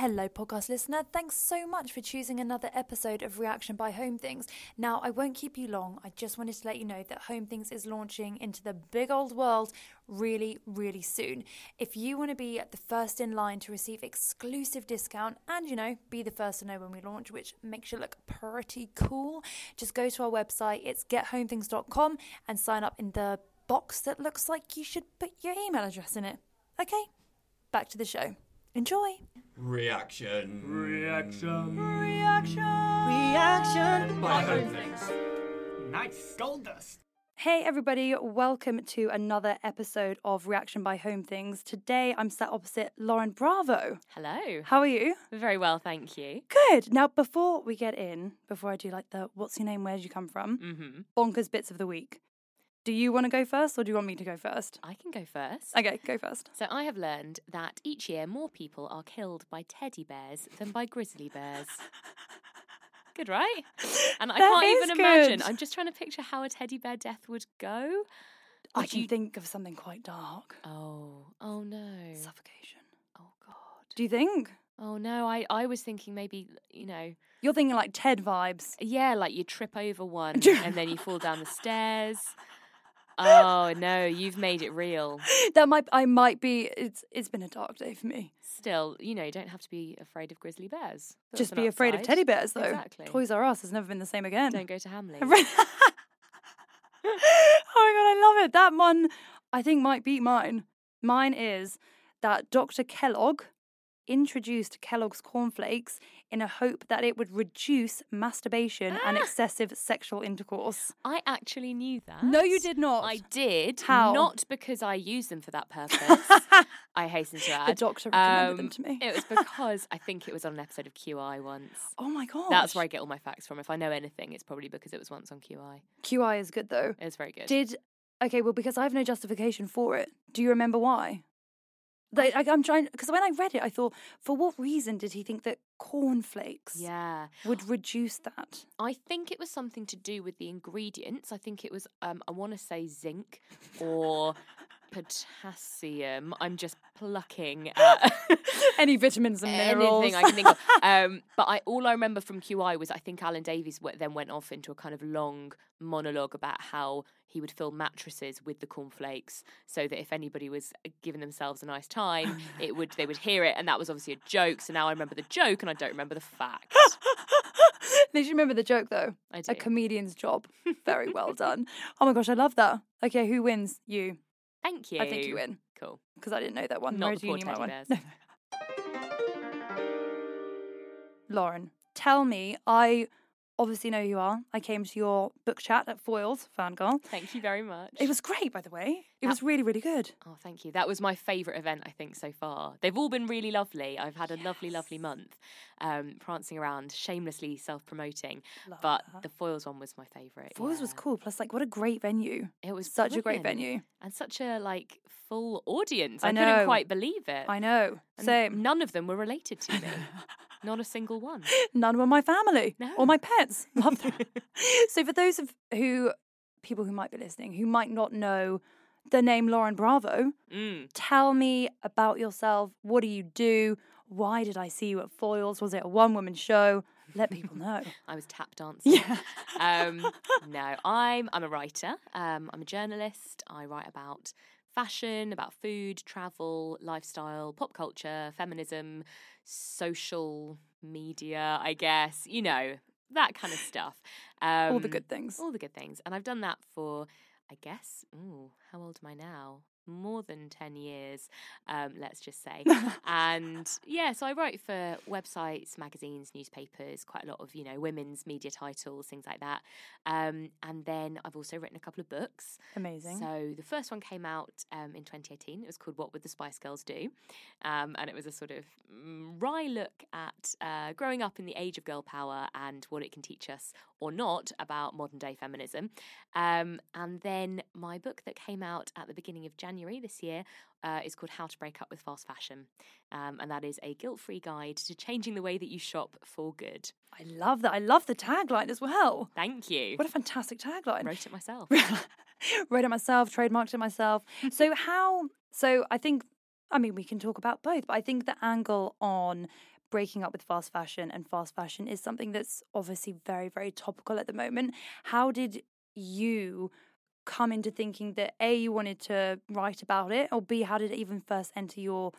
Hello, podcast listener. Thanks so much for choosing another episode of Reaction by Home Things. Now, I won't keep you long. I just wanted to let you know that Home Things is launching into the big old world really, really soon. If you want to be at the first in line to receive exclusive discount and, you know, be the first to know when we launch, which makes you look pretty cool, just go to our website. It's gethomethings.com and sign up in the box that looks like you should put your email address in it. Okay, back to the show. Enjoy. Reaction. Reaction. Reaction. Reaction. By Home Things. Nice. Gold dust. Hey, everybody, welcome to another episode of Reaction by Home Things. Today I'm sat opposite Lauren Bravo. Hello. How are you? Very well, thank you. Good. Now, before we get in, before I do like the what's your name, where did you come from, hmm bonkers bits of the week, do you want to go first or do you want me to go first? I can go first. Okay, go first. So I have learned that each year more people are killed by teddy bears than by grizzly bears. Good, right? And I That can't even imagine. I'm just trying to picture how a teddy bear death would go. I Would can you- think of something quite dark. Oh, oh no. Suffocation. Oh God. Do you think? Oh no. I, I was thinking maybe, you know, You're thinking like Ted vibes. yeah, like you trip over one and then you fall down the stairs. Oh no, you've made it real. That might I might be. It's it's been a dark day for me. Still, you know, you don't have to be afraid of grizzly bears. That's Just be afraid of teddy bears though. Exactly. Toys R Us has never been the same again. Don't go to Hamley. oh my god, I love it. That one I think might beat mine. Mine is that Dr. Kellogg introduced Kellogg's cornflakes in a hope that it would reduce masturbation and Ah. excessive sexual intercourse. I actually knew that. No, you did not. I did. How? Not because I used them for that purpose. I hasten to add. the doctor recommended them Um, to me. It was because I think it was on an episode of QI once. oh my god. That's where I get all my facts from. If I know anything, it's probably because it was once on QI. QI is good though. It was very good. Did okay, well because I have no justification for it. Do you remember why? Like, I, I'm trying because when I read it, I thought, for what reason did he think that cornflakes yeah. would reduce that? I think it was something to do with the ingredients. I think it was, um, I want to say zinc or potassium. I'm just plucking at Any vitamins and minerals? anything I can think of. Um, but I all I remember from QI was I think Alan Davies w- then went off into a kind of long monologue about how he would fill mattresses with the cornflakes so that if anybody was uh, giving themselves a nice time, it would they would hear it, and that was obviously a joke. So now I remember the joke and I don't remember the fact. They should remember the joke though. I do. A comedian's job. Very well done. Oh my gosh, I love that. Okay, who wins? You. Thank you. I think you win Cool. because I didn't know that one. Not whereas the poor teddy one. bears. Lauren, tell me. I obviously know who you are. I came to your book chat at Foyles, fangirl. Thank you very much. It was great, by the way. It That- was really, really good. Oh, thank you. That was my favourite event, I think, so far. They've all been really lovely. I've had a lovely, lovely month um, prancing around, shamelessly self promoting. But that. the Foyles one was my favourite. Foyles was cool. Plus, like, what a great venue. It was Such a great venue. And such a like full audience. I I, couldn't quite believe it. I know. And Same. None of them were related to me. Not a single one. None were my family or my pets. Love that. so, for those of who people who might be listening who might not know the name Lauren Bravo, Mm. tell me about yourself. What do you do? Why did I see you at Foyles? Was it a one woman show? Let people know. I was tap dancing. yeah. um, no, I'm I'm a writer. Um, I'm a journalist. I write about fashion, about food, travel, lifestyle, pop culture, feminism, social media. I guess you know that kind of stuff. Um, All the good things. all the good things, and I've done that for, I guess, ooh, how old am I now? More than 10 years, um, let's just say. and yeah, so I write for websites, magazines, newspapers, quite a lot of, you know, women's media titles, things like that. Um, and then I've also written a couple of books. Amazing. So the first one came out um, in 2018. It was called What Would the Spice Girls Do? Um, and it was a sort of mm, wry look at uh, growing up in the age of girl power and what it can teach us or not about modern day feminism. Um, and then my book that came out at the beginning of January this year uh, is called How to Break Up with Fast Fashion. Um, and that is a guilt free guide to changing the way that you shop for good. I love that. I love the tagline as well. Thank you. What a fantastic tagline. Wrote it myself. Wrote it myself, trademarked it myself. So how? So I think, I mean, we can talk about both, but I think the angle on breaking up with fast fashion, and fast fashion is something that's obviously very, very topical at the moment. How did you come into thinking that A, you wanted to write about it, or B, how did it even first enter your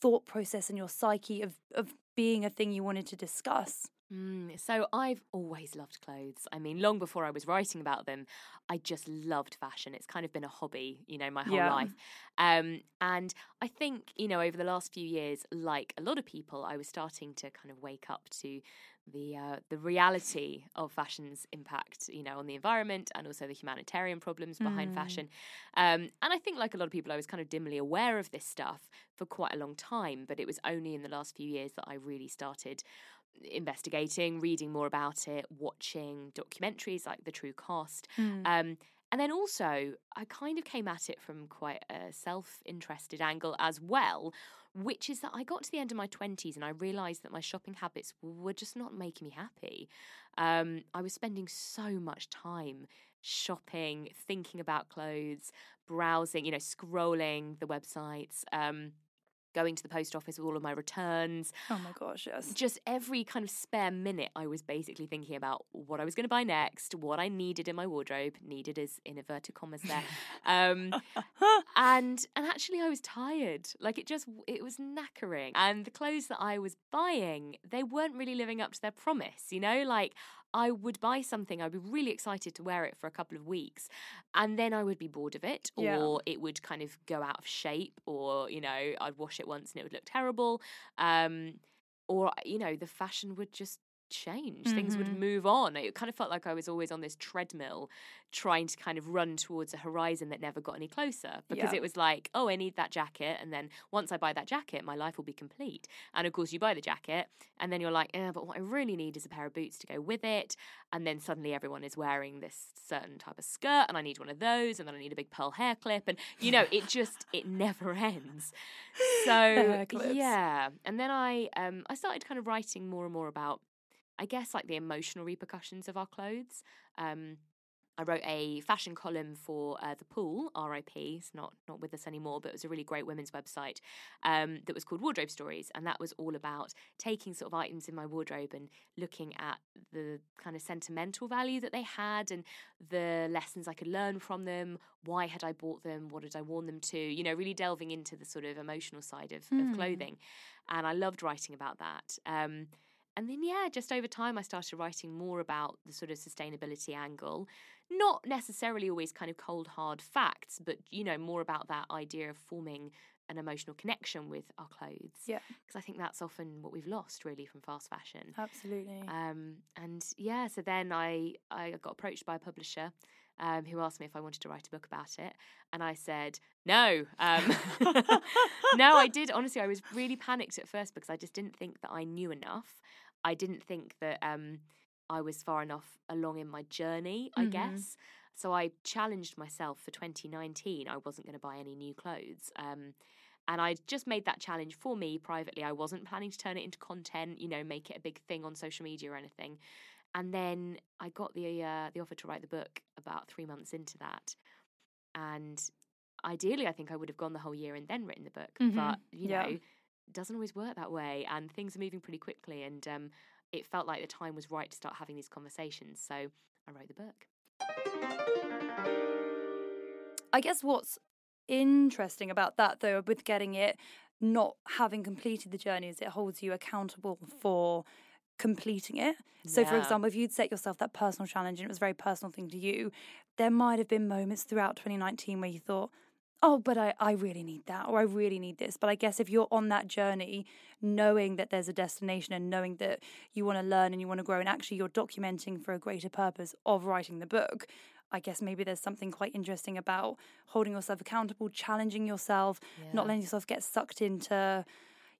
thought process and your psyche of, of being a thing you wanted to discuss? Mm, so I've always loved clothes. I mean, long before I was writing about them, I just loved fashion. It's kind of been a hobby, you know, my whole Yeah. life. Um, and I think, you know, over the last few years, like a lot of people, I was starting to kind of wake up to the uh, the reality of fashion's impact, you know, on the environment and also the humanitarian problems behind Mm. fashion. Um, and I think, like a lot of people, I was kind of dimly aware of this stuff for quite a long time. But it was only in the last few years that I really started investigating, reading more about it, watching documentaries like The True Cost. Mm. Um, and then also, I kind of came at it from quite a self interested angle as well, which is that I got to the end of my 20s and I realised that my shopping habits were just not making me happy. Um, I was spending so much time shopping, thinking about clothes, browsing, you know, scrolling the websites. Um, Going to the post office with all of my returns, oh my gosh, yes. just every kind of spare minute, I was basically thinking about what I was going to buy next, what I needed in my wardrobe, needed is in inverted commas there, um, and and actually I was tired. Like it just it was knackering, and the clothes that I was buying, they weren't really living up to their promise. You know, like. I would buy something, I'd be really excited to wear it for a couple of weeks, and then I would be bored of it, or Yeah. it would kind of go out of shape, or, you know, I'd wash it once and it would look terrible. Um, or you know the fashion would just change things would Mhm. move on. It kind of felt like i was always on this treadmill trying to kind of run towards a horizon that never got any closer because Yeah. it was like oh i need that jacket and then once i buy that jacket my life will be complete. And of course you buy the jacket and then you're like yeah but what i really need is a pair of boots to go with it. And then suddenly everyone is wearing this certain type of skirt and i need one of those and then i need a big pearl hair clip and you know it just it never ends. So yeah. And then i um i started kind of writing more and more about i guess like the emotional repercussions of our clothes um I wrote a fashion column for uh, the Pool, RIP. It's not not with us anymore, but it was a really great women's website um, that was called Wardrobe Stories, and that was all about taking sort of items in my wardrobe and looking at the kind of sentimental value that they had and the lessons I could learn from them. Why had I bought them? What had I worn them to? You know, really delving into the sort of emotional side of, Hmm. of clothing, and I loved writing about that. Um, and then, yeah, just over time, I started writing more about the sort of sustainability angle. Not necessarily always kind of cold, hard facts, but, you know, more about that idea of forming an emotional connection with our clothes. Yeah. Because I think that's often what we've lost, really, from fast fashion. Absolutely. Um, and yeah, so then I, I got approached by a publisher um, who asked me if I wanted to write a book about it. And I said, no. Um, no, I did. Honestly, I was really panicked at first because I just didn't think that I knew enough. I didn't think that um, I was far enough along in my journey, I Mhm. guess. So I challenged myself for 2019. I wasn't going to buy any new clothes. Um, and I just made that challenge for me privately. I wasn't planning to turn it into content, you know, make it a big thing on social media or anything. And then I got the uh, the offer to write the book about three months into that. And ideally, I think I would have gone the whole year and then written the book. Mhm. But you Yeah. know, doesn't always work that way, and things are moving pretty quickly. And um, it felt like the time was right to start having these conversations. So I wrote the book. I guess what's interesting about that, though, with getting it not having completed the journey, is it holds you accountable for completing it. So, for example, if you'd set yourself that personal challenge and it was a very personal thing to you, there might have been moments throughout 2019 where you thought, oh, but I, I really need that or I really need this. But I guess if you're on that journey, knowing that there's a destination and knowing that you want to learn and you want to grow, and actually you're documenting for a greater purpose of writing the book, I guess maybe there's something quite interesting about holding yourself accountable, challenging yourself, not letting yourself get sucked into,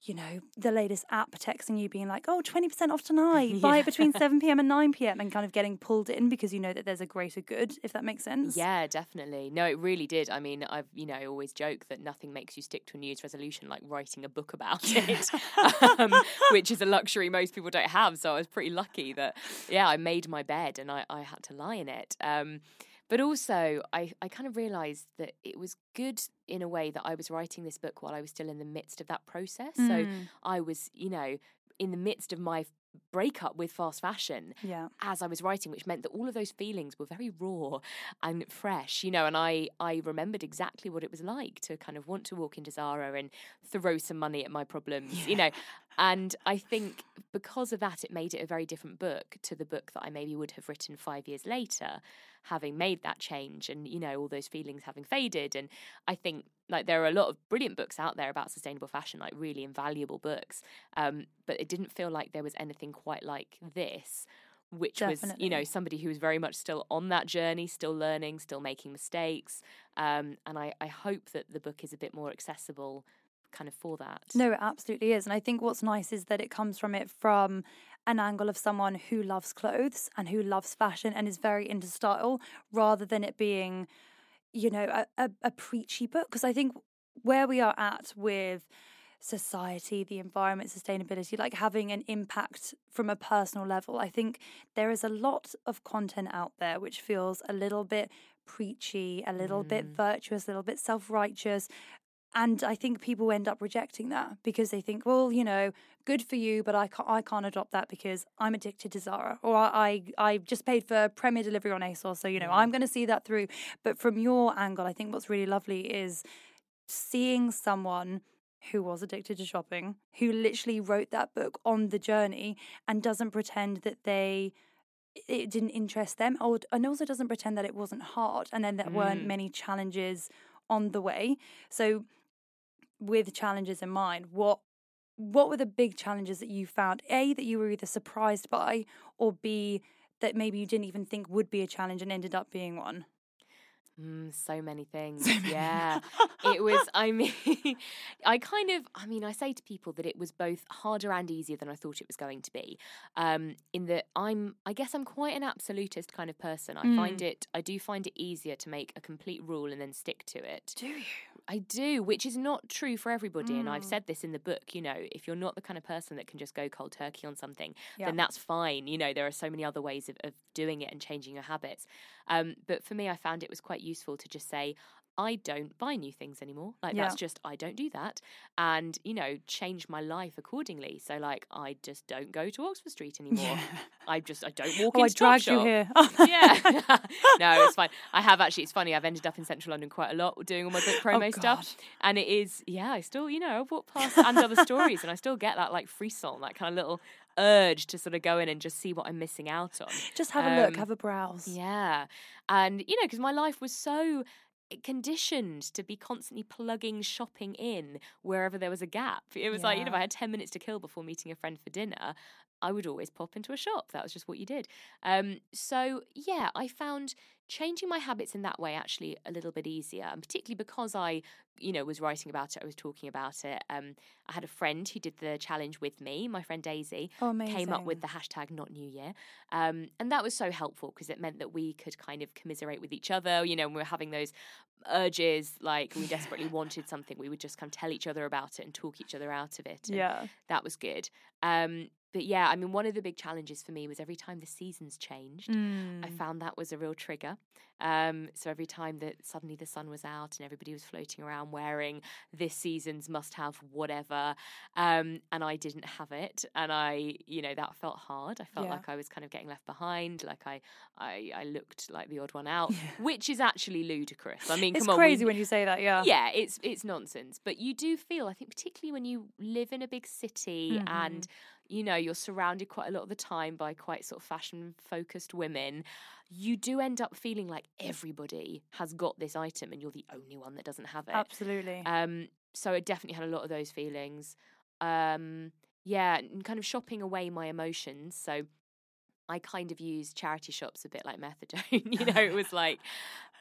you know, the latest app texting you being like, oh, 20% off tonight, buy it between 7 p.m. and 9 p.m. and kind of getting pulled in because you know that there's a greater good, if that makes sense. Yeah, definitely. No, it really did. I mean, I've you know always joke that nothing makes you stick to a New Year's resolution like writing a book about it, um, which is a luxury most people don't have. So I was pretty lucky that yeah, I made my bed and I, I had to lie in it. Um, but also, I, I kind of realised that it was good in a way that I was writing this book while I was still in the midst of that process. So Mm. I was, you know, in the midst of my breakup with fast fashion Yeah. as I was writing, which meant that all of those feelings were very raw and fresh, you know. And I, I remembered exactly what it was like to kind of want to walk into Zara and throw some money at my problems, you know. And I think because of that, it made it a very different book to the book that I maybe would have written five years later, having made that change and, you know, all those feelings having faded. And I think like there are a lot of brilliant books out there about sustainable fashion, like really invaluable books. Um, but it didn't feel like there was anything quite like this which was you know somebody who was very much still on that journey still learning still making mistakes um, and I, I hope that the book is a bit more accessible kind of for that No, it absolutely is. And I think what's nice is that it comes from it from an angle of someone who loves clothes and who loves fashion and is very into style rather than it being, you know, a, a, a preachy book. Because I think where we are at with society, the environment, sustainability, like having an impact from a personal level, I think there is a lot of content out there which feels a little bit preachy, a little bit mm. virtuous, a little bit self righteous. And I think people end up rejecting that because they think, well, you know, good for you, but I can't, I can't adopt that because I'm addicted to Zara or I, I just paid for Premier Delivery on ASOS. So, you know, I'm going to see that through. But from your angle, I think what's really lovely is seeing someone who was addicted to shopping, who literally wrote that book on the journey and doesn't pretend that they it didn't interest them or and also doesn't pretend that it wasn't hard and then there weren't Mm. many challenges on the way. So with challenges in mind, what what were the big challenges that you found? A that you were either surprised by or B that maybe you didn't even think would be a challenge and ended up being one. Mm, so many things. Yeah. it was, I mean, I kind of, I mean, I say to people that it was both harder and easier than I thought it was going to be. Um, in that I'm, I guess I'm quite an absolutist kind of person. I find it, I do find it easier to make a complete rule and then stick to it. Do you? I do, which is not true for everybody. And I've said this in the book, you know, if you're not the kind of person that can just go cold turkey on something, Yeah. then that's fine. You know, there are so many other ways of, of doing it and changing your habits. Um, but for me, I found it was quite useful to just say, I don't buy new things anymore. Like Yeah. that's just I don't do that, and you know change my life accordingly. So like I just don't go to Oxford Street anymore. I just I don't walk Oh, I into dragged you here. yeah. no, it's fine. I have actually, it's funny, I've ended up in central London quite a lot doing all my book promo Oh, stuff. And it is, yeah, I still, you know, I've walked past and other stories and I still get that like frisson, that kind of little urge to sort of go in and just see what I'm missing out on. Just have a look, Um, have a browse. Yeah. And, you know, because my life was so conditioned to be constantly plugging shopping in wherever there was a gap. It was like, you know, if I had 10 minutes to kill before meeting a friend for dinner, I would always pop into a shop. That was just what you did. Um, so, yeah, I found changing my habits in that way actually a little bit easier. And particularly because I, you know, was writing about it, I was talking about it. Um, I had a friend who did the challenge with me, my friend Daisy Oh, came up with the hashtag not new year um, and that was so helpful because it meant that we could kind of commiserate with each other you know when we were having those urges like we desperately wanted something we would just kind of tell each other about it and talk each other out of it and Yeah. that was good um, but yeah i mean one of the big challenges for me was every time the seasons changed Mm. I found that was a real trigger. Um, so every time that suddenly the sun was out and everybody was floating around wearing this season's must have whatever, um, and I didn't have it, and I, you know, that felt hard. I felt Yeah. like I was kind of getting left behind, like I, I, I looked like the odd one out, which is actually ludicrous. I mean, It's come on, we- crazy when you say that, yeah. yeah, it's it's nonsense. But you do feel, I think, particularly when you live in a big city and Mm-hmm. You know you're surrounded quite a lot of the time by quite sort of fashion focused women, you do end up feeling like everybody has got this item and you're the only one that doesn't have it. Absolutely. Um, so I definitely had a lot of those feelings. Um, yeah, and kind of shopping away my emotions. So I kind of used charity shops a bit like methadone. you know, it was like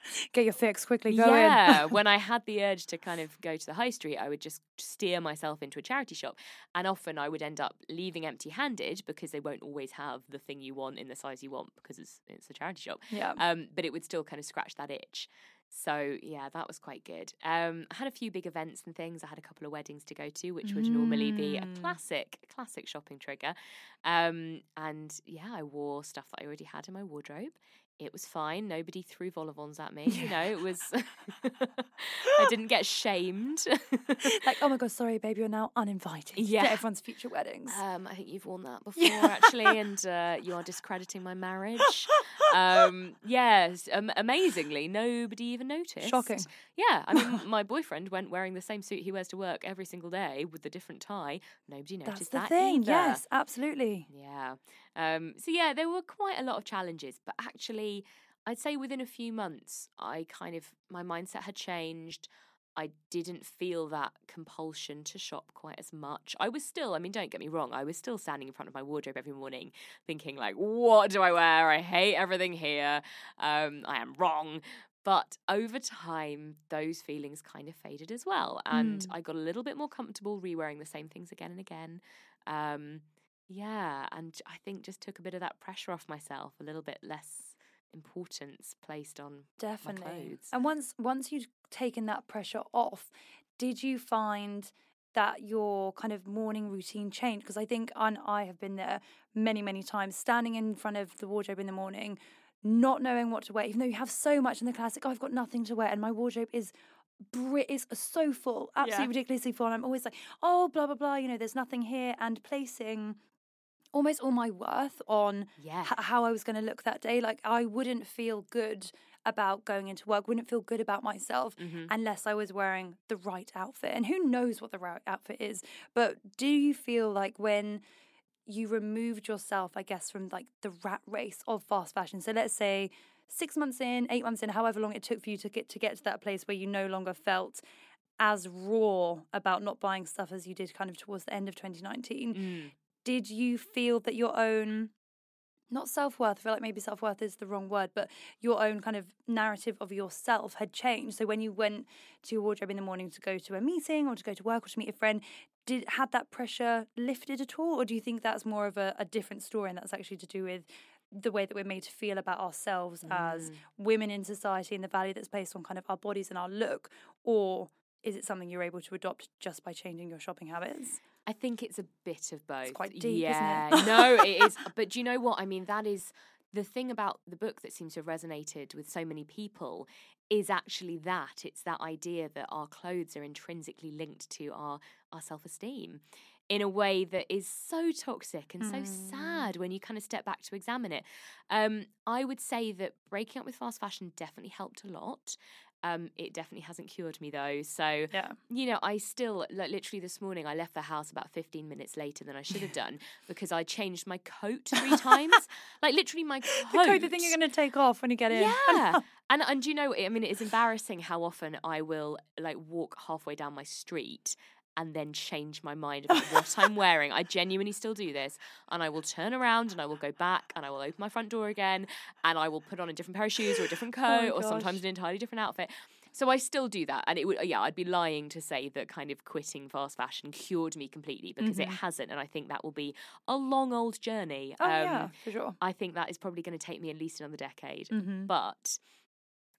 Get your fix quickly. Go yeah, when I had the urge to kind of go to the high street, I would just steer myself into a charity shop. And often I would end up leaving empty handed because they won't always have the thing you want in the size you want because it's, it's a charity shop. yeah. Um, but it would still kind of scratch that itch. So yeah, that was quite good. Um, I had a few big events and things. I had a couple of weddings to go to, which would normally be a Mm. classic, classic shopping trigger. Um, and yeah, I wore stuff that I already had in my wardrobe it was fine. Nobody threw vol-au-vents at me. You know, it was. I didn't get shamed. like, oh my god, sorry, babe, you're now uninvited Yeah. to everyone's future weddings. Um, I think you've worn that before, actually, and uh, you are discrediting my marriage. Um, yes, um, amazingly, nobody even noticed. Shocking. Yeah, I mean, my boyfriend went wearing the same suit he wears to work every single day with a different tie. Nobody That's noticed the that thing. either. Yes, absolutely. Yeah. Um, so yeah, there were quite a lot of challenges, but actually, I'd say within a few months, I kind of my mindset had changed. I didn't feel that compulsion to shop quite as much. I was still, I mean, don't get me wrong, I was still standing in front of my wardrobe every morning thinking, like, what do I wear? I hate everything here. Um, I am wrong. But over time, those feelings kind of faded as well. And Mm. I got a little bit more comfortable re wearing the same things again and again. Um, yeah, and I think just took a bit of that pressure off myself, a little bit less importance placed on Definitely. clothes. And once once you'd taken that pressure off, did you find that your kind of morning routine changed? Because I think and I have been there many, many times, standing in front of the wardrobe in the morning, not knowing what to wear, even though you have so much in the classic, I've got nothing to wear, and my wardrobe is Brit is so full, absolutely Yeah. ridiculously full. And I'm always like, oh, blah blah blah. You know, there's nothing here, and placing almost all my worth on Yeah. h- how I was going to look that day. Like I wouldn't feel good about going into work, wouldn't feel good about myself Mhm. unless I was wearing the right outfit. And who knows what the right outfit is? But do you feel like when you removed yourself, I guess, from like the rat race of fast fashion? So let's say six months in, eight months in, however long it took for you to get to get to that place where you no longer felt as raw about not buying stuff as you did kind of towards the end of 2019 Mm. Did you feel that your own not self-worth i feel like maybe self-worth is the wrong word but your own kind of narrative of yourself had changed? So when you went to your wardrobe in the morning to go to a meeting or to go to work or to meet a friend did had that pressure lifted at all? Or do you think that's more of a, a different story and that's actually to do with the way that we're made to feel about ourselves as mm. women in society and the value that's placed on kind of our bodies and our look? Or is it something you're able to adopt just by changing your shopping habits I think it's a bit of both. It's quite deep, isn't it? yeah, no, it is. But do you know what? I mean, that is the thing about the book that seems to have resonated with so many people is actually that it's that idea that our clothes are intrinsically linked to our our self-esteem in a way that is so toxic and so Mm. sad when you kind of step back to examine it. Um, I would say that breaking up with fast fashion definitely helped a lot. Um, it definitely hasn't cured me though. So yeah you know, I still like literally this morning I left the house about 15 minutes later than I should have done because I changed my coat three times. Like literally my coat. the coat, the thing you're going to take off when you get in. Yeah. and and do you know I mean it is embarrassing how often I will like walk halfway down my street and then change my mind about what I'm wearing. I genuinely still do this. And I will turn around and I will go back and I will open my front door again and I will put on a different pair of shoes or a different Oh coat or sometimes an entirely different outfit. So I still do that. And it would yeah, I'd be lying to say that kind of quitting fast fashion cured me completely because it hasn't. And I think that will be a long old journey. Mm-hmm. Oh Um, yeah, for sure. I think that is probably going to take me at least another decade. Mm-hmm. But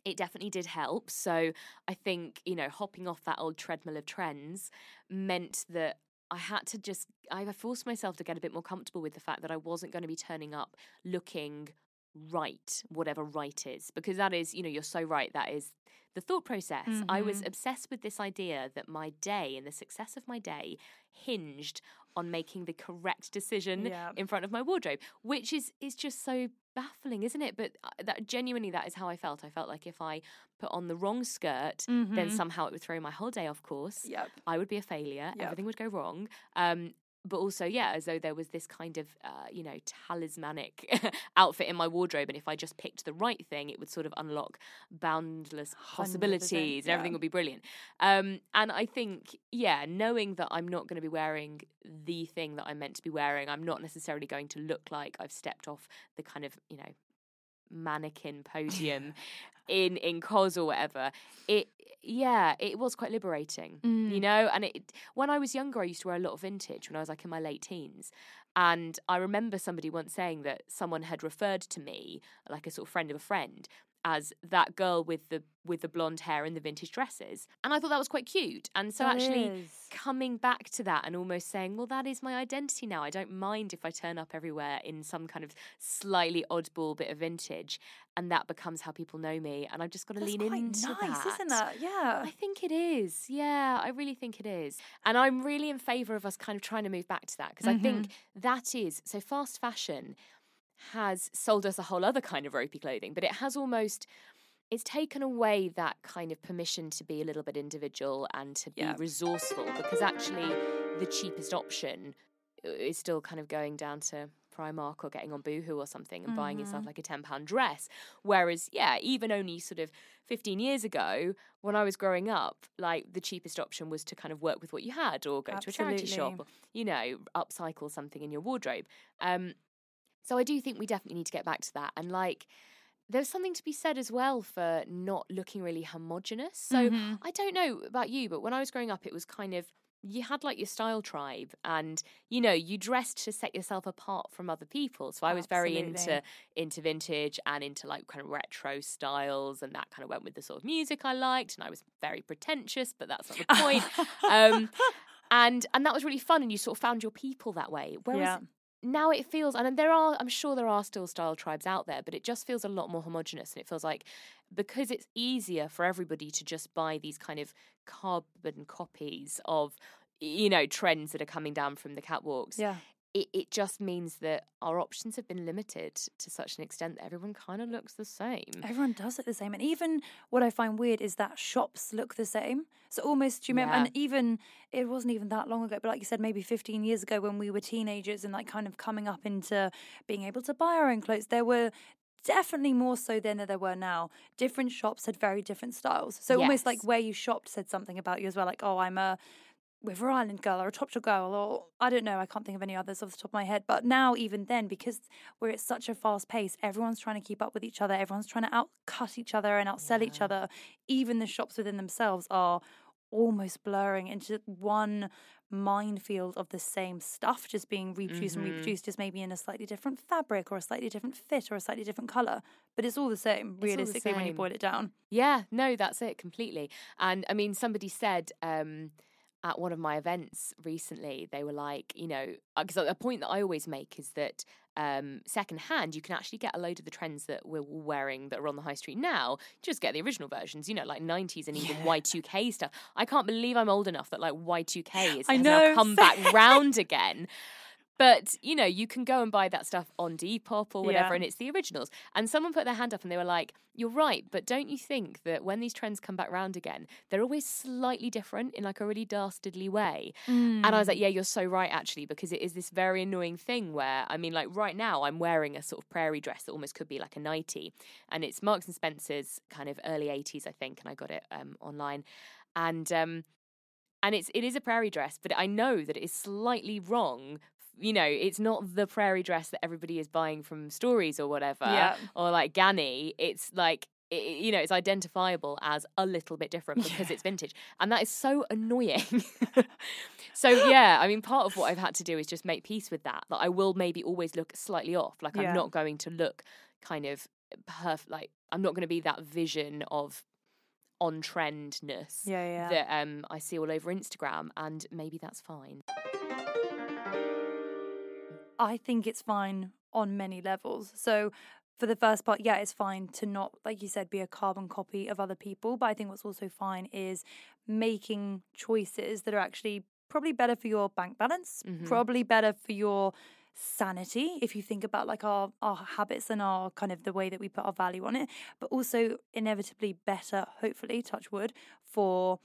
it definitely did help. So I think, you know, hopping off that old treadmill of trends meant that I had to just, I forced myself to get a bit more comfortable with the fact that I wasn't going to be turning up looking right, whatever right is, because that is, you know, you're so right. That is the thought process. I was Mhm. obsessed with this idea that my day and the success of my day hinged on making the correct decision Yeah. in front of my wardrobe, which is is just so baffling, isn't it? But uh, that genuinely that is how I felt. I felt like if I put on the wrong skirt, then Mhm. somehow it would throw my whole day off course. Yep. I would be a failure. Yep. Everything would go wrong. Um, but also, yeah, as though there was this kind of, uh, you know, talismanic outfit in my wardrobe, and if I just picked the right thing, it would sort of unlock boundless 100%, possibilities, and everything would be brilliant. Um, and I think, yeah, knowing that I'm not going to be wearing the thing that I'm meant to be wearing, I'm not necessarily going to look like I've stepped off the kind of, you know, mannequin podium in in cos or whatever it yeah it was quite liberating you Mm. know and it when i was younger i used to wear a lot of vintage when i was like in my late teens and i remember somebody once saying that someone had referred to me like a sort of friend of a friend as that girl with the with the blonde hair and the vintage dresses. And I thought that was quite cute. And so That actually is. coming back to that and almost saying, well, that is my identity now. I don't mind if I turn up everywhere in some kind of slightly oddball bit of vintage, and that becomes how people know me. And I've just got to That's lean into nice, that. isn't that? Yeah. I think it is. Yeah, I really think it is. And I'm really in favour of us kind of trying to move back to that because I think Mm-hmm. that is so fast fashion has sold us a whole other kind of ropey clothing, but it has almost it's taken away that kind of permission to be a little bit individual and to be resourceful because actually the cheapest option uh, is still kind of going down to Primark or getting on Boohoo or something and buying yourself Mm-hmm. like a £10 dress. Whereas, yeah, even only sort of 15 years ago, when I was growing up, like the cheapest option was to kind of work with what you had or go to a charity shop or, you know, upcycle something in your wardrobe. Um, so I do think we definitely need to get back to that. And like, there's something to be said as well for not looking really homogenous. So Mm-hmm. I don't know about you, but when I was growing up, it was kind of you had like your style tribe and you know you dressed to set yourself apart from other people so i was very into into vintage and into like kind of retro styles and that kind of went with the sort of music i liked and i was very pretentious but that's not the point um and and that was really fun and you sort of found your people that way whereas Yeah. Now it feels and there are i'm sure there are still style tribes out there but it just feels a lot more homogenous and it feels like because it's easier for everybody to just buy these kind of carbon copies of you know trends that are coming down from the catwalks Yeah. It, it just means that our options have been limited to such an extent that everyone kind of looks the same Everyone does look the same. And even what I find weird is that shops look the same. So almost, do you remember? Yeah. And even, it wasn't even that long ago, but like you said, maybe 15 years ago when we were teenagers and like kind of coming up into being able to buy our own clothes, there were definitely more so then than there were now. Different shops had very different styles. So almost like where you shopped said something about you as well. Like, oh, I'm a River Island girl or a Topshop girl or I don't know, I can't think of any others off the top of my head. But now even then, because we're at such a fast pace, everyone's trying to keep up with each other, everyone's trying to outcut each other and outsell each other. Even the shops within themselves are almost blurring into one minefield of the same stuff just being reproduced and reproduced just maybe in a slightly different fabric or a slightly different fit or a slightly different color but it's all the same all the realistically when you boil it down Yeah, no, that's it completely. And I mean, somebody said um, at one of my events recently, they were like, you know, because a point that I always make is that um, secondhand, you can actually get a load of the trends that we're wearing that are on the high street now. Just get the original versions, you know, like 90s and even Y2K stuff. I can't believe I'm old enough that like Y2K is has know, now come back round again. But you know, you can go and buy that stuff on Depop or whatever, Yeah. and it's the originals. And someone put their hand up and they were like, "You're right, but don't you think that when these trends come back round again, they're always slightly different in like a really dastardly way?" And I was like, "Yeah, you're so right, actually, because it is this very annoying thing where I mean, like right now, I'm wearing a sort of prairie dress that almost could be like a nightie, and it's Marks and Spencer's kind of early '80s, I think, and I got it um, online, and um, and it's it is a prairie dress, but I know that it is slightly wrong. You know, it's not the prairie dress that everybody is buying from stories or whatever, Yeah. or like Ganni. It's like i i- you know, it's identifiable as a little bit different because it's vintage, and that is so annoying. so yeah, I mean, part of what I've had to do is just make peace with that. That I will maybe always look slightly off. Like Yeah. I'm not going to look kind of perfect. Like I'm not going to be that vision of on trendness yeah yeah that um, I see all over Instagram, and maybe that's fine. I think it's fine on many levels. So, for the first part, yeah, it's fine to not, like you said, be a carbon copy of other people. But I think what's also fine is making choices that are actually probably better for your bank balance, Mhm. probably better for your sanity if you think about like our our habits and our kind of the way that we put our value on it but also inevitably better hopefully touch wood for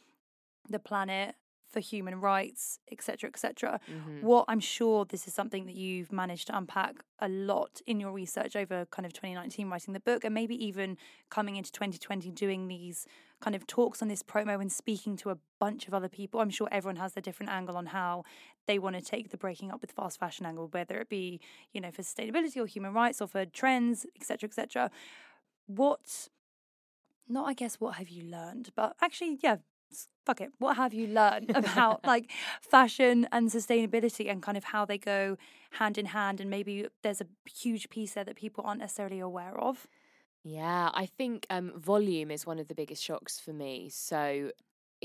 the planet for human rights etc etc Mhm. what i'm sure this is something that you've managed to unpack a lot in your research over kind of 2019 writing the book and maybe even coming into 2020 doing these kind of talks on this promo and speaking to a bunch of other people. I'm sure everyone has their different angle on how they want to take the breaking up with fast fashion angle whether it be you know for sustainability or human rights or for trends etc etc what not i guess what have you learned but actually yeah fuck it what have you learned about like fashion and sustainability and kind of how they go hand in hand and maybe there's a huge piece there that people aren't necessarily aware of Yeah, I think um, volume is one of the biggest shocks for me. So,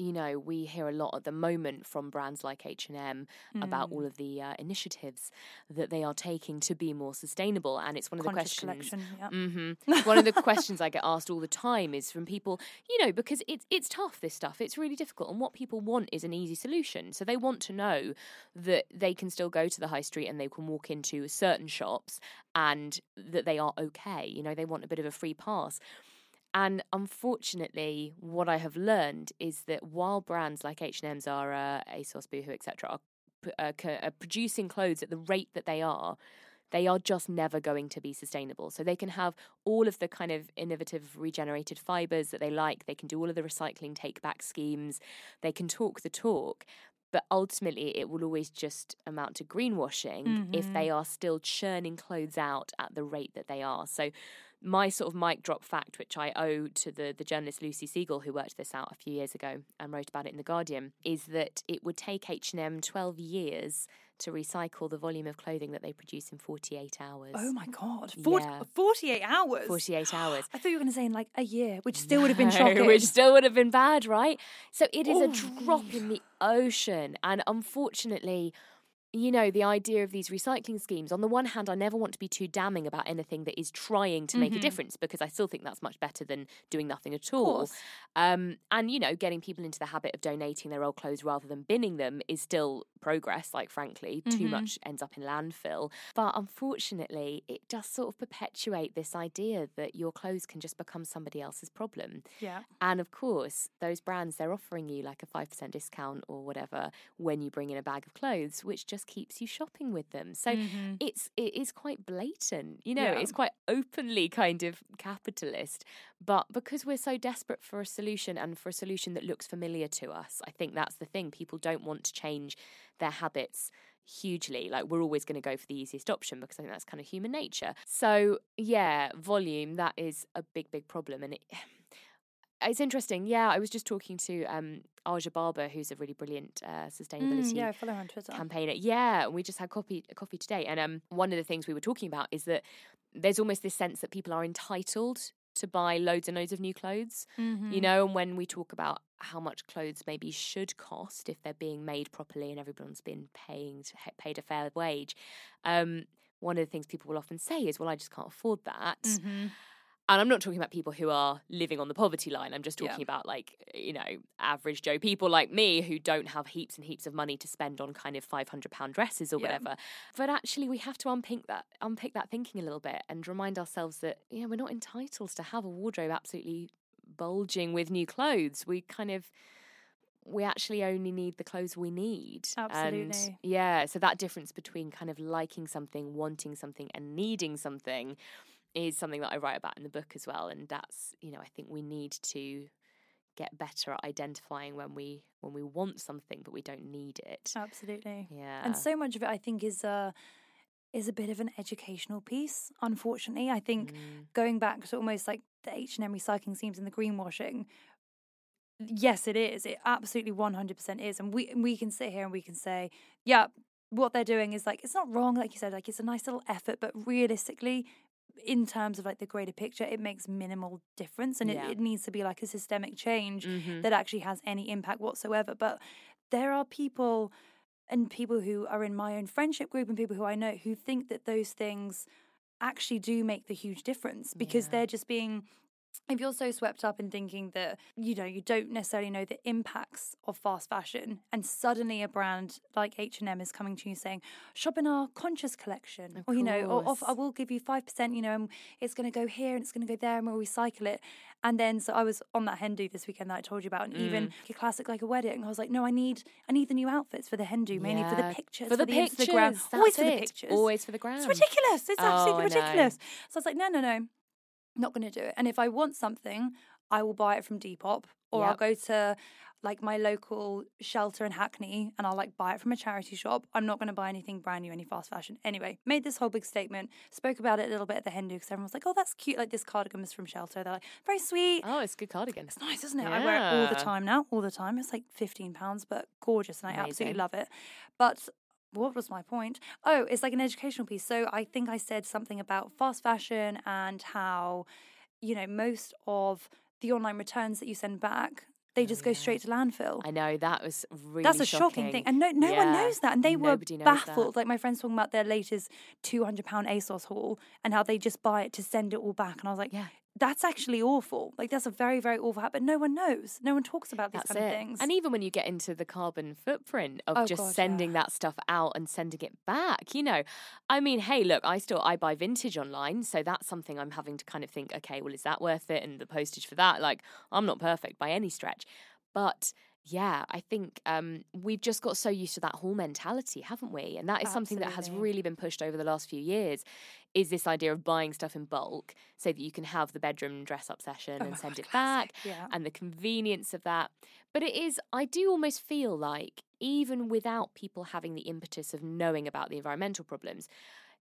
you know, we hear a lot at the moment from brands like H&M about Mm. all of the uh, initiatives that they are taking to be more sustainable and it's one of the questions collection. Yeah. hmm One of the questions I get asked all the time is from people, you know, because it's it's tough. This stuff, it's really difficult, and what people want is an easy solution. So they want to know that they can still go to the high street and they can walk into certain shops and that they are okay. You know, they want a bit of a free pass. And unfortunately, what I have learned is that while brands like H and M's, Zara, ASOS, Boohoo, etc., are, p- uh, are producing clothes at the rate that they are, they are just never going to be sustainable. So they can have all of the kind of innovative regenerated fibers that they like. They can do all of the recycling take back schemes. They can talk the talk. But ultimately, it will always just amount to greenwashing if they are still churning clothes out at the rate that they are. So, my sort of mic drop fact, which I owe to the, the journalist Lucy Siegle, who worked this out a few years ago and wrote about it in The Guardian, is that it would take H&M 12 years to recycle the volume of clothing that they produce in 48 hours. Oh my god, 40, Yeah. 48 hours. 48 hours. I thought you were going to say in like a year, which still would have been No, shocking. Which still would have been bad, right? So it is a drop in the ocean. And unfortunately, you know, the idea of these recycling schemes, on the one hand, I never want to be too damning about anything that is trying to make a difference because I still think that's much better than doing nothing at all. Mm-hmm. Um, and, you know, getting people into the habit of donating their old clothes rather than binning them is still progress, like, frankly, too Mm-hmm. much ends up in landfill. But unfortunately, it does sort of perpetuate this idea that your clothes can just become somebody else's problem. yeah. And of course, those brands, they're offering you like a 5% discount or whatever when you bring in a bag of clothes, which just keeps you shopping with them. So it's, it is quite blatant, you know, Mm-hmm. Yeah. it's quite openly kind of capitalist. But because we're so desperate for a solution and for a solution that looks familiar to us, I think that's the thing. People don't want to change their habits hugely. Like we're always going to go for the easiest option because I think that's kind of human nature. So yeah, volume that is a big, big problem, and it. It's interesting. Yeah, I was just talking to um, Aja Barber, who's a really brilliant uh, sustainability Mm, yeah, I follow her on Twitter. campaigner. Yeah, and we just had coffee coffee today, and um, one of the things we were talking about is that there's almost this sense that people are entitled to buy loads and loads of new clothes. Mm-hmm. You know, and when we talk about how much clothes maybe should cost if they're being made properly and everyone's been paying to, paid a fair wage, um, one of the things people will often say is, "Well, I just can't afford that." Mm-hmm. And I'm not talking about people who are living on the poverty line. I'm just Yeah. talking about like, you know, average Joe people like me who don't have heaps and heaps of money to spend on kind of 500 pound dresses or Yeah. whatever. But actually we have to unpick that unpick that thinking a little bit and remind ourselves that you know, we're not entitled to have a wardrobe absolutely bulging with new clothes. We kind of we actually only need the clothes we need. And Absolutely. yeah, so that difference between kind of liking something, wanting something, and needing something is something that I write about in the book as well. And that's, you know, I think we need to get better at identifying when we when we want something but we don't need it. Absolutely. Yeah. And so much of it, I think, is a is a bit of an educational piece. Unfortunately, I think Mm. going back to almost like the H and M recycling schemes and the greenwashing. Yes, it is. It absolutely one hundred percent is, and we we can sit here and we can say, yeah, what they're doing is like it's not wrong, like you said, like it's a nice little effort, but realistically. In terms of like the greater picture, it makes minimal difference, and Yeah. it, it needs to be like a systemic change Mhm. that actually has any impact whatsoever. But there are people and people who are in my own friendship group and people who I know who think that those things actually do make the huge difference because Yeah. they're just being if you're so swept up in thinking that you know you don't necessarily know the impacts of fast fashion and suddenly a brand like H&M is coming to you saying shop in our conscious collection Of or you know or off, I will give you 5% you know and it's going to go here and it's going to go there and we'll recycle it and then so I was on that hen do this weekend that I told you about and Mm. even a classic like a wedding I was like no I need I need the new outfits for the hen do mainly for the pictures for the, pictures. Instagram always that's for the pictures Always for the gram. it's ridiculous. It's Oh, absolutely ridiculous. So I was like, no, no, no, not going to do it. And if I want something, I will buy it from Depop or I'll go to like my local shelter in Hackney and I'll like buy it from a charity shop. I'm not going to buy anything brand new, any fast fashion. Anyway, made this whole big statement, spoke about it a little bit at the hen do because everyone was like, oh, that's cute. Like this cardigan is from shelter. They're like, very sweet. Oh, it's a good cardigan. It's nice, isn't it? I wear it all the time now, all the time. It's like fifteen pounds, but gorgeous, and I absolutely love it. But what was my point? Oh, it's like an educational piece. So I think I said something about fast fashion and how you know, most of the online returns that you send back, they oh, just go yeah. straight to landfill. I know that was really That's a shocking thing, and no, no one knows that. And they nobody were that. baffled. Like my friends talking about their latest two hundred pound ASOS haul and how they just buy it to send it all back. And I was like, Yeah. That's actually awful. Like that's a very very awful habit. No one knows. No one talks about these That's kind it. of things. And even when you get into the carbon footprint of Oh, just God, sending yeah. that stuff out and sending it back, you know, I mean, hey, look, I still I buy vintage online, so that's something I'm having to kind of think, okay, well, is that worth it? And the postage for that, like, I'm not perfect by any stretch, but. Yeah, I think um, we've just got so used to that whole mentality, haven't we? And that is something that has really been pushed over the last few years. Is this idea of buying stuff in bulk so that you can have the bedroom dress up session Oh and send it back, yeah. and the convenience of that. But it is, I do almost feel like, even without people having the impetus of knowing about the environmental problems,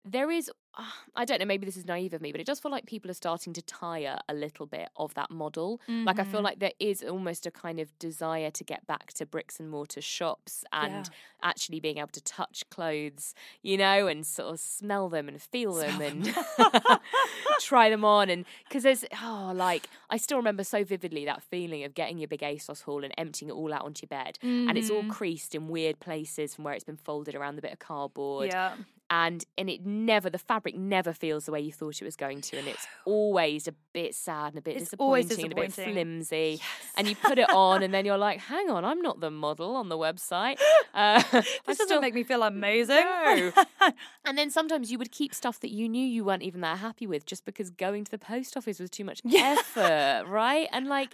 there is, ah, I don't know, maybe this is naive of me, but it does feel like people are starting to tire a little bit of that model. Like, I feel Mhm. like there is almost a kind of desire to get back to bricks and mortar shops and Yeah. actually being able to touch clothes, you know, and sort of smell them and feel them and try them on. And because there's, oh, like, I still remember so vividly that feeling of getting your big ASOS haul and emptying it all out onto your bed. And it's all Mhm. creased in weird places from where it's been folded around the bit of cardboard yeah. And and it never the fabric never feels the way you thought it was going to and it's always a bit sad and a bit It's disappointing, and a bit flimsy and you put it on and then you're like hang on i'm not the model on the website. Uh, I This doesn't still- make me feel amazing. No. and then sometimes you would keep stuff that you knew you weren't even that happy with just because going to the post office was too much effort right? And like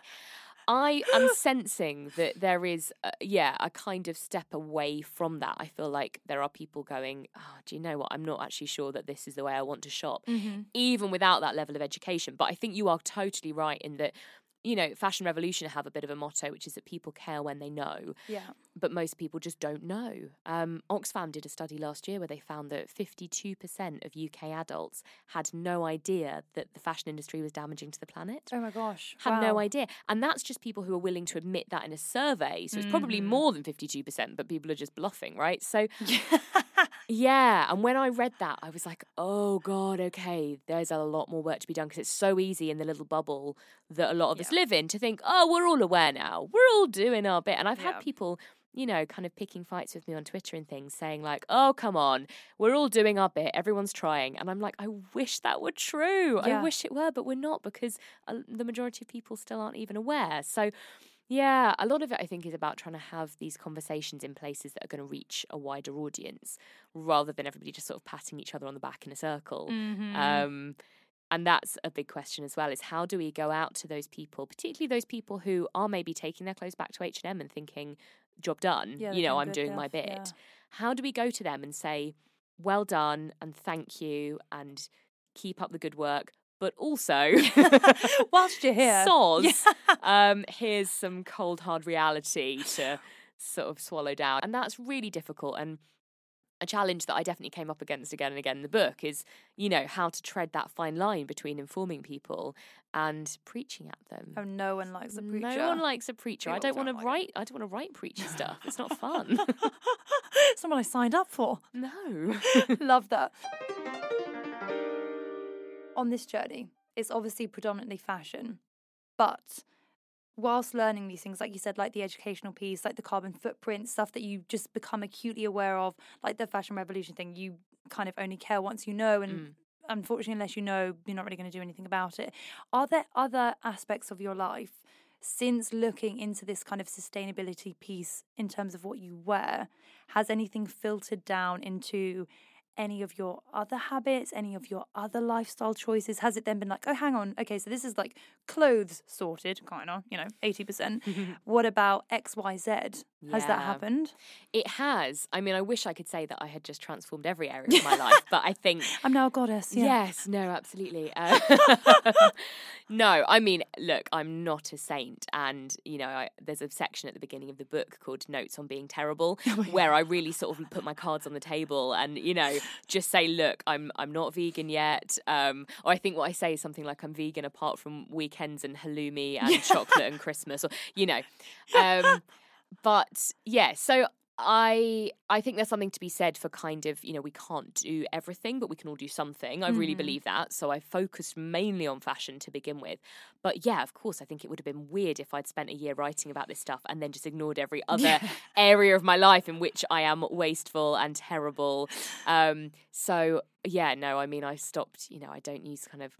I am sensing that there is, uh, yeah, a kind of step away from that. I feel like there are people going, oh, do you know what? I'm not actually sure that this is the way I want to shop, Mhm. even without that level of education. But I think you are totally right in that, you know, Fashion Revolution have a bit of a motto, which is that people care when they know, Yeah. but most people just don't know. Um, Oxfam did a study last year where they found that 52% of UK adults had no idea that the fashion industry was damaging to the planet Oh my gosh. had no idea. And that's just people who are willing to admit that in a survey. So it's probably Mhm. more than 52%, but people are just bluffing, right? So, yeah. And when I read that, I was like, oh God, okay, there's a lot more work to be done because it's so easy in the little bubble that a lot of us live in to think, oh, we're all aware now. We're all doing our bit. And I've Yeah. had people. You know, kind of picking fights with me on Twitter and things, saying like, "Oh, come on, we're all doing our bit. Everyone's trying," and I'm like, "I wish that were true. I wish it were, but we're not because uh, the majority of people still aren't even aware." So, yeah, a lot of it I think is about trying to have these conversations in places that are going to reach a wider audience rather than everybody just sort of patting each other on the back in a circle. Mhm. Um, and that's a big question as well is how do we go out to those people, particularly those people who are maybe taking their clothes back to H&M and thinking job done, Yeah, you know, I'm doing my bit. yeah. How do we go to them and say well done and thank you and keep up the good work, but also Whilst you're here. soz, um, here's some cold hard reality to sort of swallow down. And that's really difficult. And a challenge that I definitely came up against again and again in the book is, you know, how to tread that fine line between informing people and preaching at them. Oh, no one likes a preacher. No one likes a preacher. We I don't want to like write. I don't want to write preachy stuff. It's not fun. it's not what I signed up for. no. Love that. On this journey, it's obviously predominantly fashion, but whilst learning these things, like you said, like the educational piece, like the carbon footprint, stuff that you just become acutely aware of, like the fashion revolution thing, you kind of only care once you know. And Mm. unfortunately, unless you know, you're not really going to do anything about it. Are there other aspects of your life since looking into this kind of sustainability piece in terms of what you wear? Has anything filtered down into any of your other habits, any of your other lifestyle choices? Has it then been like, oh, hang on, okay, so this is like clothes sorted, kind of, you know, 80%. what about X, Y, Z? Has that happened? It has. I mean, I wish I could say that I had just transformed every area of my life, but I think I'm now a goddess. Yeah. Yes, no, absolutely. Uh, no, I mean, look, I'm not a saint, and you know, I, there's a section at the beginning of the book called "Notes on Being Terrible," Oh where I really sort of put my cards on the table and you know, just say, look, I'm I'm not vegan yet, um, or I think what I say is something like I'm vegan apart from weekends and halloumi and chocolate and Christmas, or you know. Um, but yeah, so I I think there's something to be said for kind of you know we can't do everything, but we can all do something. I really Mhm. believe that. So I focused mainly on fashion to begin with. But yeah, of course, I think it would have been weird if I'd spent a year writing about this stuff and then just ignored every other area of my life in which I am wasteful and terrible. Um, so yeah, no, I mean I stopped. You know, I don't use kind of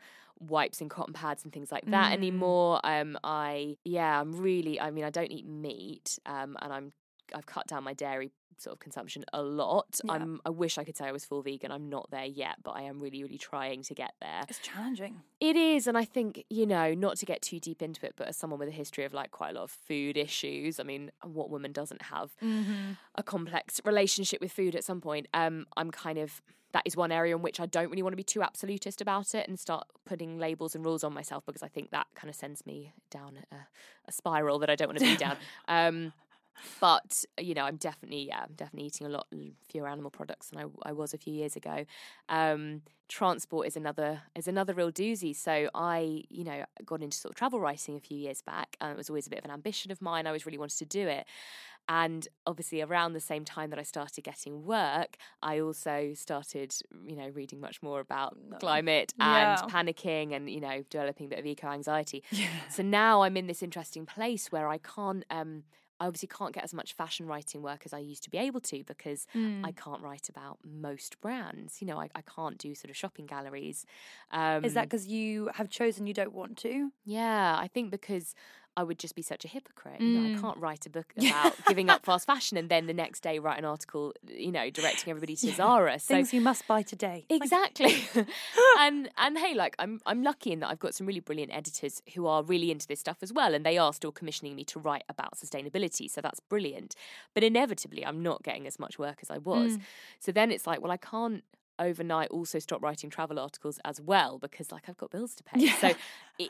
wipes and cotton pads and things like that Mm. anymore. Um, I yeah, I'm really. I mean, I don't eat meat. Um, and I'm I've cut down my dairy sort of consumption a lot. Yeah. I'm I wish I could say I was full vegan. I'm not there yet, but I am really really trying to get there. It's challenging. It is, and I think you know, not to get too deep into it, but as someone with a history of like quite a lot of food issues, I mean, what woman doesn't have Mm-hmm. a complex relationship with food at some point? Um, I'm kind of that is one area in which I don't really want to be too absolutist about it and start putting labels and rules on myself because I think that kind of sends me down a, a spiral that I don't want to be down. Um, but you know, I'm definitely yeah, I'm definitely eating a lot fewer animal products than I, I was a few years ago. Um, transport is another is another real doozy. So I, you know, got into sort of travel writing a few years back, and it was always a bit of an ambition of mine. I always really wanted to do it. And obviously, around the same time that I started getting work, I also started, you know, reading much more about climate and Yeah. panicking and, you know, developing a bit of eco anxiety. So now I'm in this interesting place where I can't, um, I obviously can't get as much fashion writing work as I used to be able to because Mm. I can't write about most brands. You know, I, I can't do sort of shopping galleries. Um, Is that because you have chosen you don't want to? yeah, I think because I would just be such a hypocrite. You know, I Mm. can't write a book about giving up fast fashion and then the next day write an article, you know, directing everybody to Zara. So Things you must buy today. Exactly. and and hey, like I'm I'm lucky in that I've got some really brilliant editors who are really into this stuff as well and they are still commissioning me to write about sustainability. So that's brilliant. But inevitably I'm not getting as much work as I was. Mm. So then it's like, well, I can't overnight also stop writing travel articles as well because like I've got bills to pay. So i-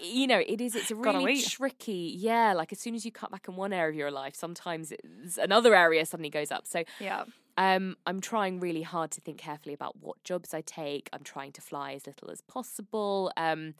you know, it is it's a really tricky. Yeah, like as soon as you cut back in one area of your life, sometimes it's, another area suddenly goes up. So yeah. um, I'm trying really hard to think carefully about what jobs I take. I'm trying to fly as little as possible. Um,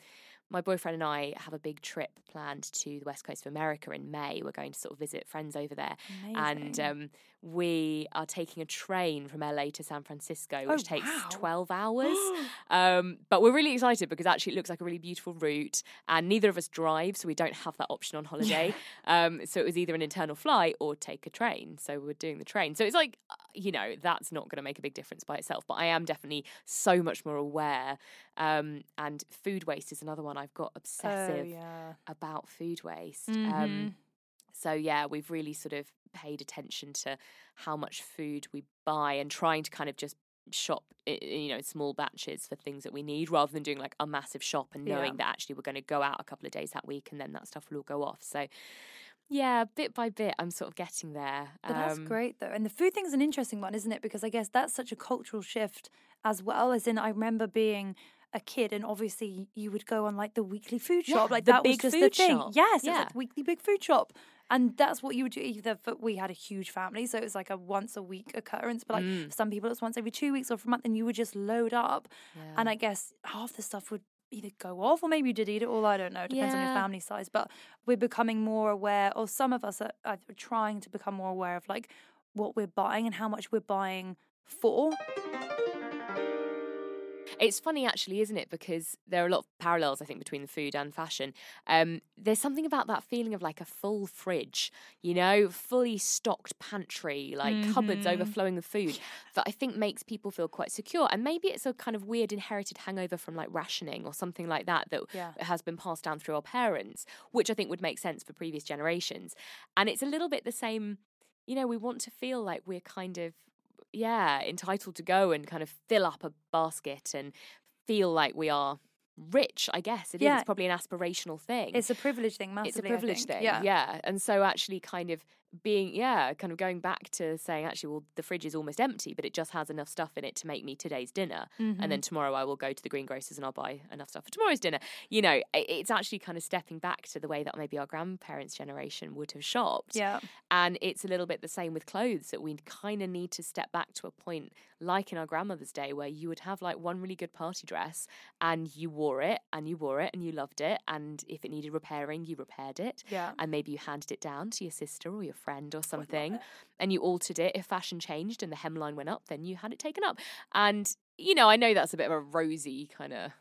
my boyfriend and I have a big trip planned to the west coast of America in May. We're going to sort of visit friends over there, and um, we are taking a train from LA to San Francisco, which Oh, takes wow. 12 hours. um, but we're really excited because actually it looks like a really beautiful route, and neither of us drive, so we don't have that option on holiday. um, so it was either an internal flight or take a train. So we're doing the train. So it's like, uh, you know, that's not going to make a big difference by itself. But I am definitely so much more aware. Um, and food waste is another one I've got obsessive Oh, yeah. about food waste. Um, so yeah, we've really sort of paid attention to how much food we buy and trying to kind of just shop you know in small batches for things that we need rather than doing like a massive shop and Yeah. knowing that actually we're going to go out a couple of days that week and then that stuff will all go off so yeah bit by bit i'm sort of getting there But that's Um, great though. And the food thing's an interesting one, isn't it? Because I guess that's such a cultural shift as well. As in, I remember being a kid and obviously you would go on like the weekly food shop. Yeah, like that was big just food the thing. shop. Yes, Yeah. like the weekly big food shop. And that's what you would do either for we had a huge family, so it was like a once a week occurrence. But like Mm. some people it's once every two weeks or for a month and you would just load up. yeah. And I guess half the stuff would either go off or maybe you did eat it all. I don't know. It depends on your family size. But we're becoming more aware, or some of us are, are trying to become more aware of like what we're buying and how much we're buying for. It's funny, actually, isn't it? Because there are a lot of parallels, I think, between the food and fashion. Um, there's something about that feeling of like a full fridge, you know, fully stocked pantry, like cupboards Mhm. overflowing with food, that I think makes people feel quite secure. And maybe it's a kind of weird inherited hangover from like rationing or something like that that Yeah. has been passed down through our parents, which I think would make sense for previous generations. And it's a little bit the same, you know, we want to feel like we're kind of yeah, entitled to go and kind of fill up a basket and feel like we are rich, I guess. It is. Yeah. It's probably an aspirational thing. It's a privilege thing, massively. it's a privilege thing. Yeah. yeah. And so actually kind of being yeah, kind of going back to saying actually, well, the fridge is almost empty, but it just has enough stuff in it to make me today's dinner. Mm-hmm. And then tomorrow I will go to the greengrocers and I'll buy enough stuff for tomorrow's dinner. You know, it's actually kind of stepping back to the way that maybe our grandparents' generation would have shopped. Yeah. And it's a little bit the same with clothes that we kind of need to step back to a point like in our grandmother's day where you would have like one really good party dress and you wore it and you wore it and you loved it. And if it needed repairing, you repaired it. Yeah. And maybe you handed it down to your sister or your friend or oh, something, and you altered it. If fashion changed and the hemline went up, then you had it taken up. And you know, I know that's a bit of a rosy kind of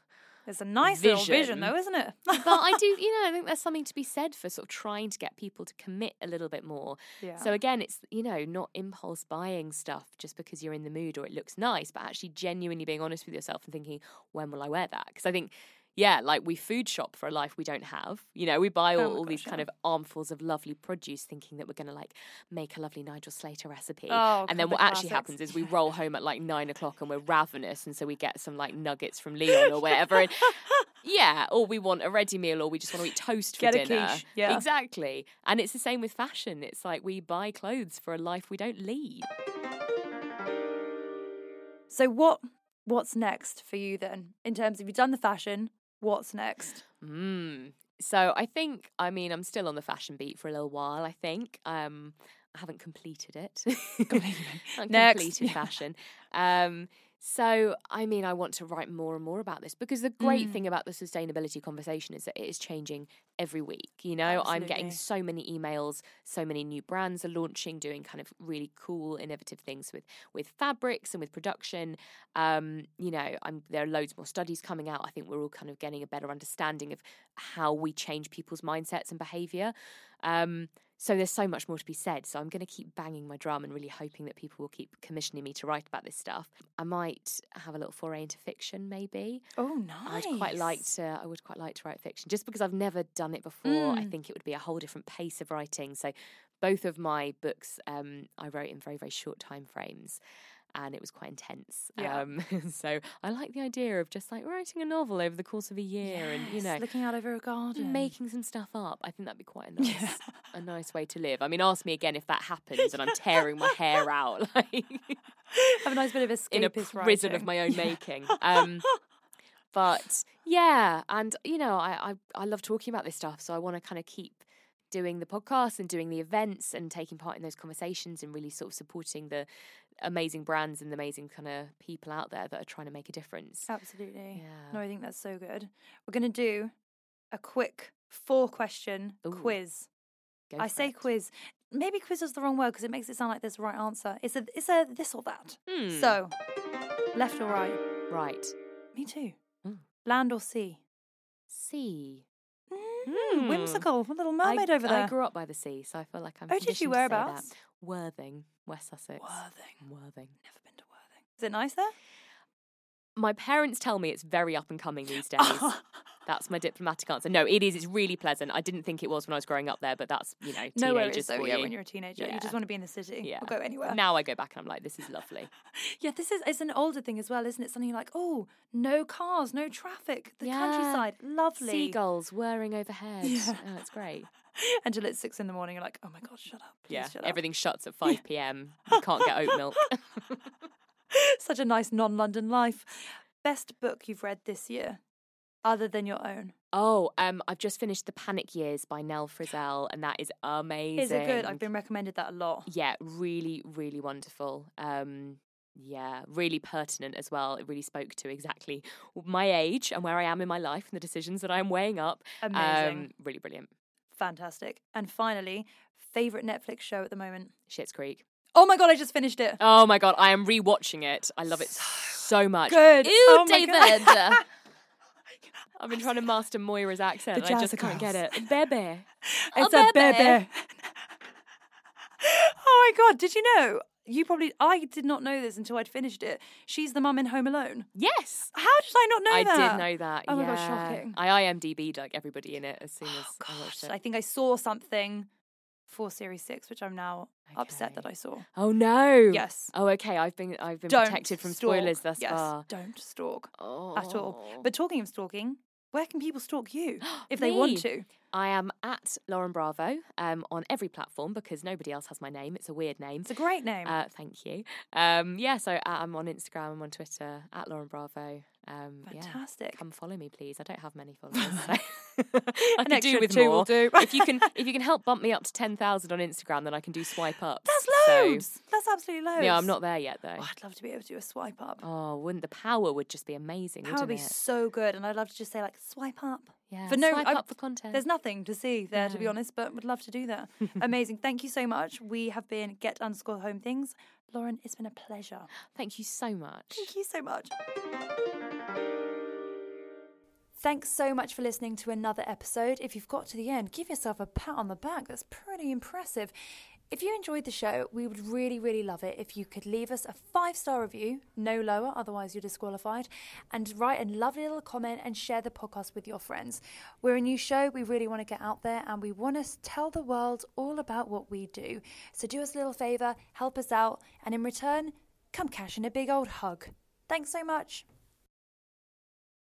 It's a nice little vision, Vision. though, isn't it? but I do, you know, I think there's something to be said for sort of trying to get people to commit a little bit more. yeah. So again, it's you know not impulse buying stuff just because you're in the mood or it looks nice, but actually genuinely being honest with yourself and thinking, when will I wear that? Because I think. Yeah, like we food shop for a life we don't have. You know, we buy oh all, Oh all these gosh, kind yeah. of armfuls of lovely produce thinking that we're going to like make a lovely Nigel Slater recipe. Oh, and then what the actually happens is we roll home at like nine o'clock and we're ravenous. And so we get some like nuggets from Leon or whatever. And yeah, or we want a ready meal or we just want to eat toast for Get dinner. quiche, yeah. Exactly. And it's the same with fashion. It's like we buy clothes for a life we don't lead. So what what's next for you then? In terms of you've done the fashion, what's next? Mm. So I think, I mean, I'm still on the fashion beat for a little while. I think um, I haven't completed it. Haven't Next. completed fashion. Um, so I mean, I want to write more and more about this because the great Mm. thing about the sustainability conversation is that it is changing every week. You know, I'm getting so many emails, so many new brands are launching, doing kind of really cool, innovative things with with fabrics and with production. Um, you know, I'm, there are loads more studies coming out. I think we're all kind of getting a better understanding of how we change people's mindsets and behavior. Um, so there's so much more to be said. So I'm going to keep banging my drum and really hoping that people will keep commissioning me to write about this stuff. I might have a little foray into fiction, maybe. Oh nice. I'd quite like to. I would quite like to write fiction, just because I've never done it before. I Mm. think it would be a whole different pace of writing. So, both of my books, um, I wrote in very very short time frames, and it was quite intense. Yeah. Um, so I like the idea of just like writing a novel over the course of a year, and you know, looking out over a garden. And making some stuff up. I think that'd be quite a nice, a nice way to live. I mean, ask me again if that happens, and I'm tearing my hair out like have a nice bit of escapist in a prison of my own making. Um, but yeah, and you know, I, I I love talking about this stuff, so I want to kind of keep doing the podcast and doing the events and taking part in those conversations and really sort of supporting the amazing brands and the amazing kind of people out there that are trying to make a difference. Absolutely. Yeah. No, I think that's so good. We're gonna do a quick four question Ooh, quiz. Go I say it. quiz. Maybe quiz is the wrong word because it makes it sound like there's a right answer. It's a it's a this or that. Hmm, So, left or right? right, Me too. Mm. Land or sea? sea. Mm. Whimsical. A little I- mermaid over there. I grew up by the sea, so I feel like I'm. Oh, did you? to. Whereabouts? Worthing, West Sussex. Worthing. Worthing. Never been to Worthing. Is it nice there? My parents tell me it's very up and coming these days. That's my diplomatic answer. No, it is. It's really pleasant. I didn't think it was when I was growing up there, but that's you know teenagers is though. for Yeah, you. when you're a teenager, you just want to be in the city. yeah, or go anywhere. Now I go back and I'm like, this is lovely. Yeah, this is it's an older thing as well, isn't it? Something like, oh, no cars, no traffic, the Yeah. countryside, lovely. Seagulls whirring overhead. Yeah. Oh, it's great. Until it's six in the morning, you're like, oh my god, shut up. Please Yeah, shut up. everything shuts at five p.m. You can't get oat milk. Such a nice non-London life. Best book you've read this year, other than your own. oh, um, I've just finished The Panic Years by Nell Frizzell, and that is amazing. Is it good? I've been recommended that a lot. yeah, really, really wonderful. Um, yeah, really pertinent as well. It really spoke to exactly my age and where I am in my life and the decisions that I am weighing up. Amazing. Um, really brilliant. Fantastic. And finally, favorite Netflix show at the moment. Schitt's Creek. Oh my god, I just finished it. Oh my god, I am rewatching it. I love it so much. good. Ew, Oh David. I've been trying to master Moira's accent. I just can't get it. Bebe. It's Oh, a bebe. bebe. oh my god, did you know? You probably I did not know this until I'd finished it. She's the mum in Home Alone. Yes. How did I not know I that? did know that. Oh my yeah. God, shocking. I IMDb'd like everybody in it as soon oh as Oh I watched it. I think I saw something for series six, which I'm now upset that I saw. Oh no. Yes. Oh okay. I've been I've been Don't protected from stalk. spoilers thus yes, far. Don't stalk Oh. at all. But talking of stalking, where can people stalk you if they want to? I am at Lauren Bravo um, on every platform because nobody else has my name. It's a weird name. It's a great name. Uh, thank you. Um, yeah, so uh, I'm on Instagram, I'm on Twitter at Lauren Bravo. Um, yeah, Fantastic. come follow me, please. I don't have many followers. So I can do with two more. if you can, if you can help bump me up to ten thousand on Instagram, then I can do swipe up. That's loads. That's absolutely loads. Yeah, I'm not there yet though. Oh, I'd love to be able to do a swipe up. Oh, wouldn't the power would just be amazing? That would be it? so good, and I'd love to just say like swipe up. Yeah, For no, swipe I- up for content. There's nothing to see there, to be honest, but would love to do that. Amazing. Thank you so much. We have been Get underscore Home Things. Lauren, it's been a pleasure. Thank you so much. Thank you so much. Thanks so much for listening to another episode. If you've got to the end, give yourself a pat on the back. That's pretty impressive. If you enjoyed the show, we would really, really love it if you could leave us a five star review, no lower, otherwise you're disqualified, and write a lovely little comment and share the podcast with your friends. We're a new show, we really want to get out there and we want to tell the world all about what we do. So do us a little favour, help us out, and in return, come cash in a big old hug. Thanks so much.